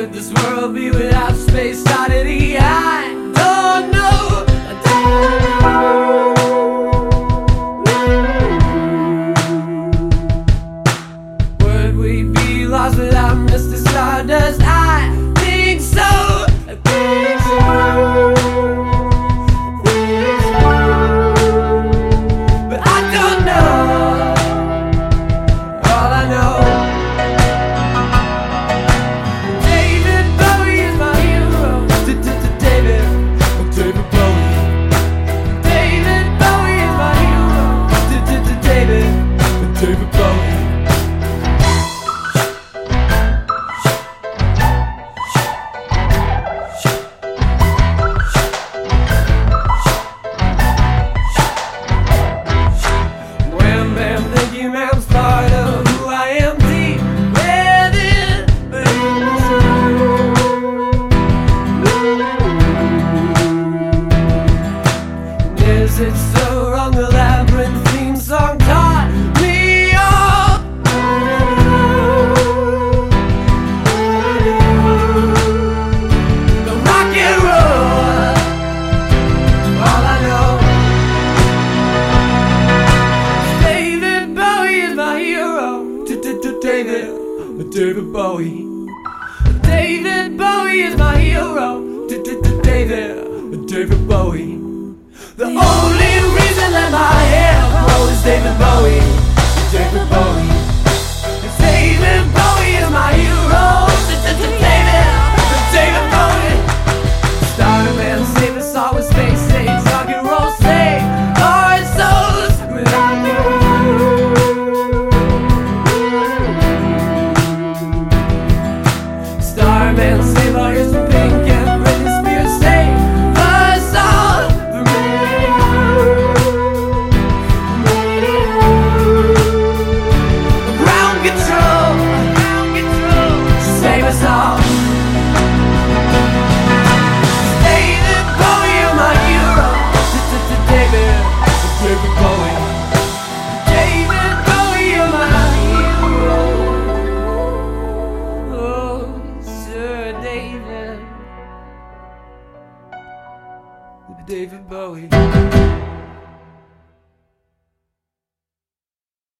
would this world be without space oddity? I it's the wrong labyrinth theme song taught me all. The rock and roll, all I know. David Bowie is my hero. David, David Bowie. David Bowie is my hero. David, David. Starman David. David Bowie.